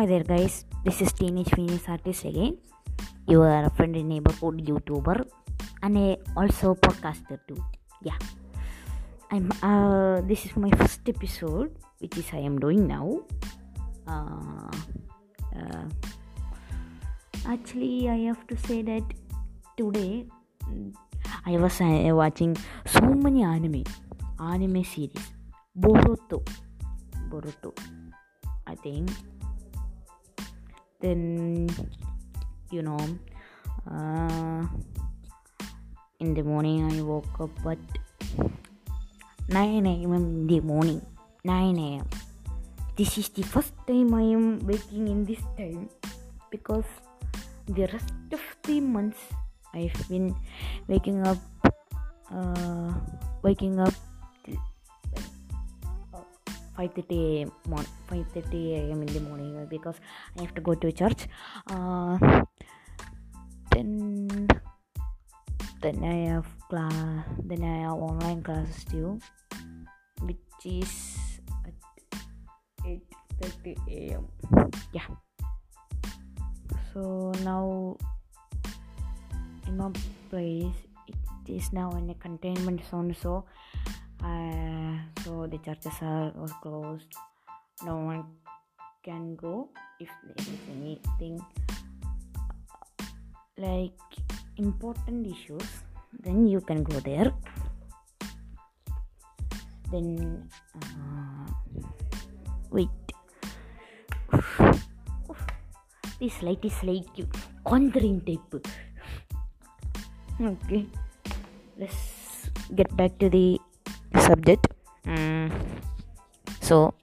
Hi there, guys. This is Teenage Venus Artist again. You are a friend and neighborhood YouTuber and a also podcaster too. Yeah, I'm. Uh, this is my first episode, which is I am doing now. Uh, uh, actually, I have to say that today I was uh, watching so many anime, anime series. Boruto, Boruto. I think then you know uh, in the morning i woke up at 9 a.m in the morning. 9 a.m this is the first time i am waking in this time because the rest of the months i've been waking up uh, waking up 5:30 a.m. Mon- 5:30 a.m. in the morning uh, because I have to go to church. Uh, then then I have class. Then I have online classes too, which is at 8:30 a.m. Yeah. So now in my place it is now in a containment zone. So uh, so the churches are was closed. No one can go if there is anything like important issues then you can go there. Then uh, wait. This light is like conjuring type okay. Let's get back to the subject. Mm. so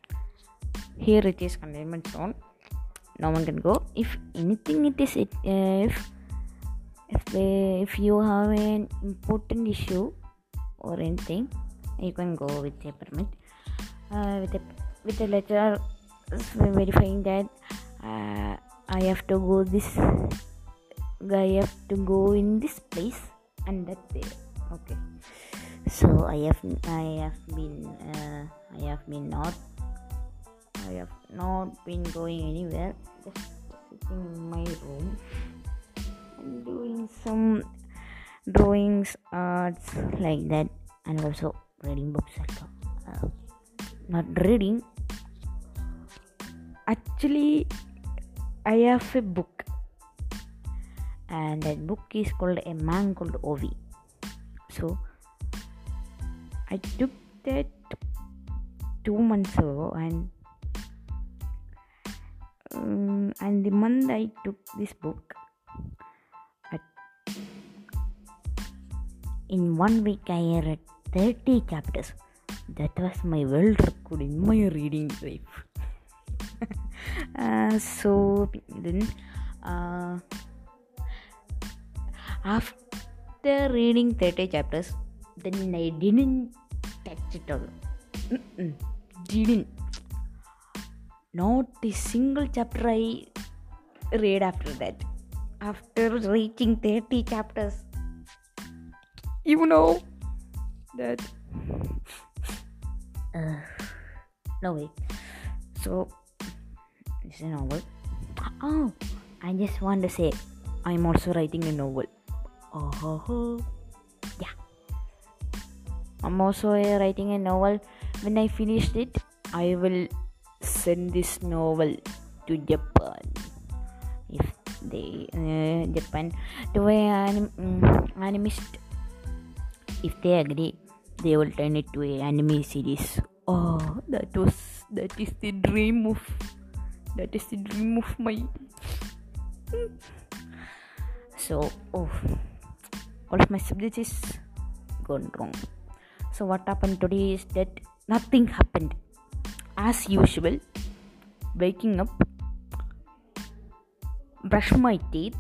here it is containment zone. No one can go. If anything it is it uh, if if they, if you have an important issue or anything you can go with a permit. Uh, with a with a letter verifying that uh, i have to go this guy have to go in this place and that there okay so i have i have been uh, i have been not i have not been going anywhere. Just sitting in my room and doing some drawings arts like that and also reading books uh, not reading. Actually i have a book and that book is called a man called Ove. So I took that two months ago, and um, and the month I took this book, I, in one week I read thirty chapters. That was my world record in my reading life. uh, so then, uh, after reading thirty chapters then I didn't touch it all. Mm-mm, didn't. Not a single chapter I read after that. After reaching 30 chapters, you know that. Uh, no way. So, it's a novel. Oh, I just want to say I'm also writing a novel. Oh, yeah. I'm also uh, writing a novel. When I finished it, I will send this novel to Japan. If they uh, Japan to a anim, um, animist, if they agree, they will turn it to a anime series. Oh, that was that is the dream of that is the dream of my. So, oh, all of my subjects is gone wrong. So, what happened today is that nothing happened. As usual, waking up, brush my teeth,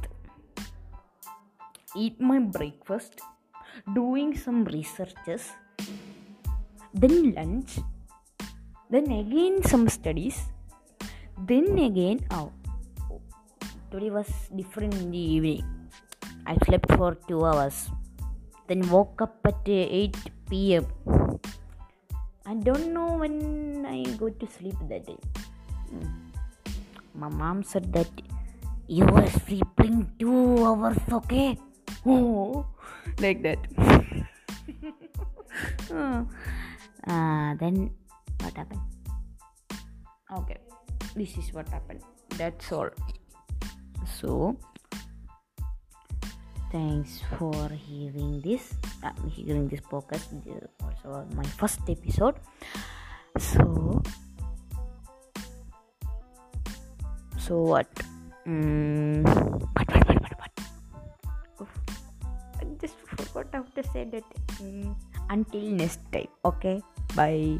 eat my breakfast, doing some researches, then lunch, then again some studies, then again, oh, today was different in the evening. I slept for two hours, then woke up at 8 p.m. I don't know when I go to sleep that day. My mom said that you were sleeping two hours okay? Oh like that. Uh, then what happened? Okay this is what happened. That's all. So thanks for hearing this. Uh, hearing this podcast. Also my first episode. So so what? Mm, what what what what what? Oof. I just forgot how to say that. Mm, until next time okay? Bye